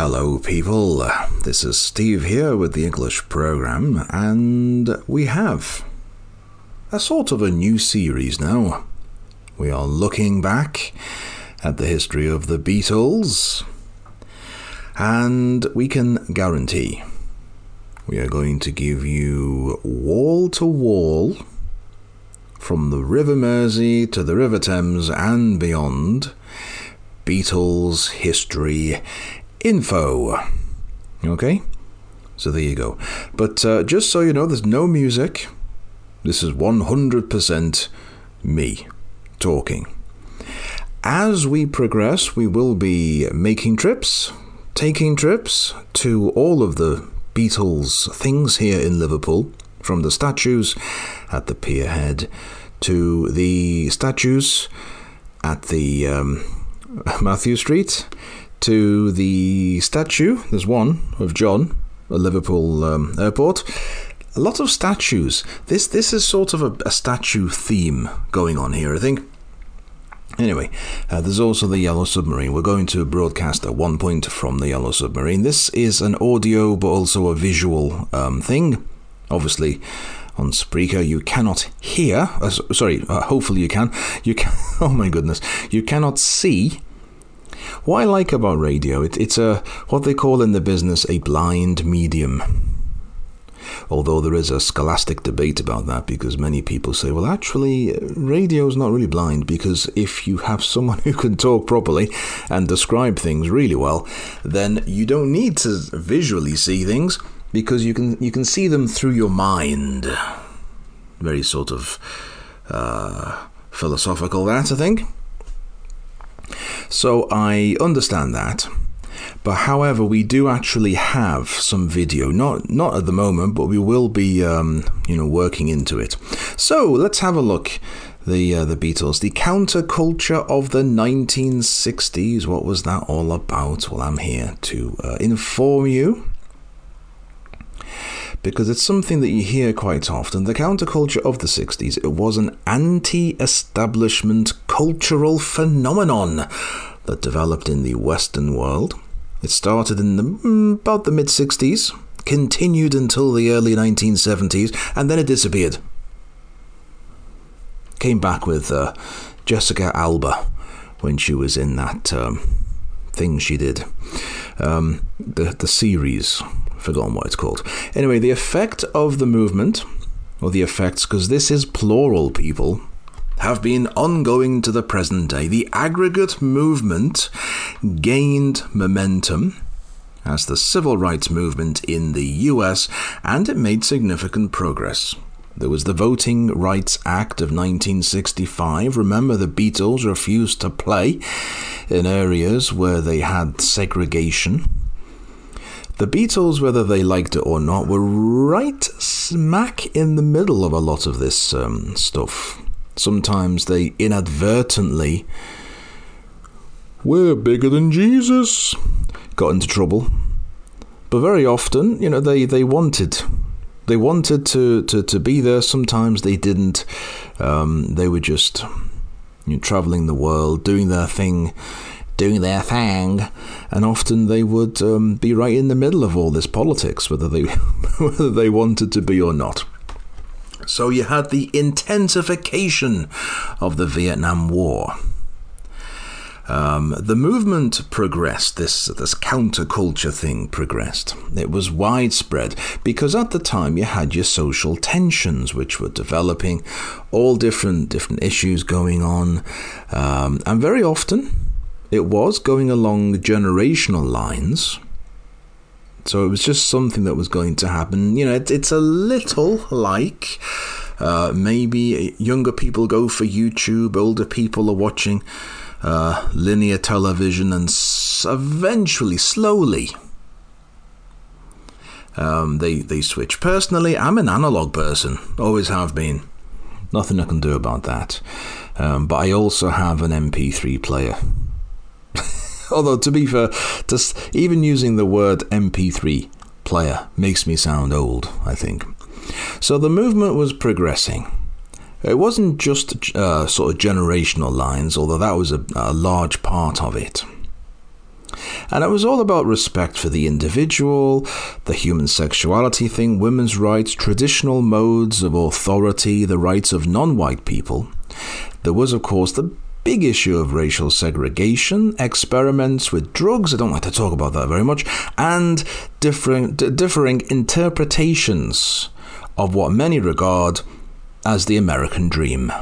Hello, people. This is Steve here with the English program, and we have a sort of a new series now. We are looking back at the history of the Beatles, and we can guarantee we are going to give you wall to wall from the River Mersey to the River Thames and beyond Beatles history info. Okay? So there you go. But uh, just so you know, there's no music. This is 100% me talking. As we progress, we will be making trips, taking trips to all of the Beatles things here in Liverpool, from the statues at the pierhead to the statues at the um, Mathew Street to the statue. There's one of John at Liverpool um, Airport. A lot of statues. This this is sort of a, a statue theme going on here. I think. Anyway, uh, there's also the Yellow Submarine. We're going to broadcast at one point from the Yellow Submarine. This is an audio but also a visual um, thing. Obviously, on Spreaker you cannot hear. Uh, sorry, uh, hopefully you can. You can. Oh my goodness, you cannot see what I like about radio, it, it's a what they call in the business a blind medium. Although there is a scholastic debate about that because many people say, well, actually, radio is not really blind because if you have someone who can talk properly and describe things really well, then you don't need to visually see things because you can you can see them through your mind. Very sort of uh, philosophical, that I think. So I understand that. But however, we do actually have some video, not not at the moment, but we will be, um, you know, working into it. So let's have a look. The uh, the Beatles, the counterculture of the 1960s. What was that all about? Well, I'm here to uh, inform you because it's something that you hear quite often. The counterculture of the 60s, it was an anti-establishment cultural phenomenon that developed in the Western world. It started in the, mm, about the mid 60s, continued until the early 1970s, and then it disappeared. Came back with uh, Jessica Alba when she was in that um, thing she did, um, the the series forgotten what it's called. Anyway, the effect of the movement, or the effects, because this is plural, people, have been ongoing to the present day. The aggregate movement gained momentum as the civil rights movement in the US, and it made significant progress. There was the Voting Rights Act of 1965. Remember, the Beatles refused to play in areas where they had segregation. The Beatles, whether they liked it or not, were right smack in the middle of a lot of this um, stuff. Sometimes they inadvertently we're bigger than Jesus got into trouble. But very often, you know, they, they wanted they wanted to, to, to be there. Sometimes they didn't. Um, they were just you know, traveling the world, doing their thing doing their thing, and often they would um, be right in the middle of all this politics, whether they whether they wanted to be or not. So you had the intensification of the Vietnam War. Um, the movement progressed. This this counterculture thing progressed. It was widespread because at the time you had your social tensions, which were developing, all different different issues going on, um, and very often it was going along generational lines. So it was just something that was going to happen. You know, it, it's a little like uh, maybe younger people go for YouTube, older people are watching uh, linear television, and s- eventually, slowly, um, they they switch. Personally, I'm an analog person, always have been. Nothing I can do about that. Um, but I also have an MP3 player. Although to be fair, just even using the word MP3 player makes me sound old. I think. So the movement was progressing. It wasn't just uh, sort of generational lines, although that was a, a large part of it. And it was all about respect for the individual, the human sexuality thing, women's rights, traditional modes of authority, the rights of non white people. There was, of course, the big issue of racial segregation, experiments with drugs, I don't like to talk about that very much, and differing, d- differing interpretations of what many regard as the American dream.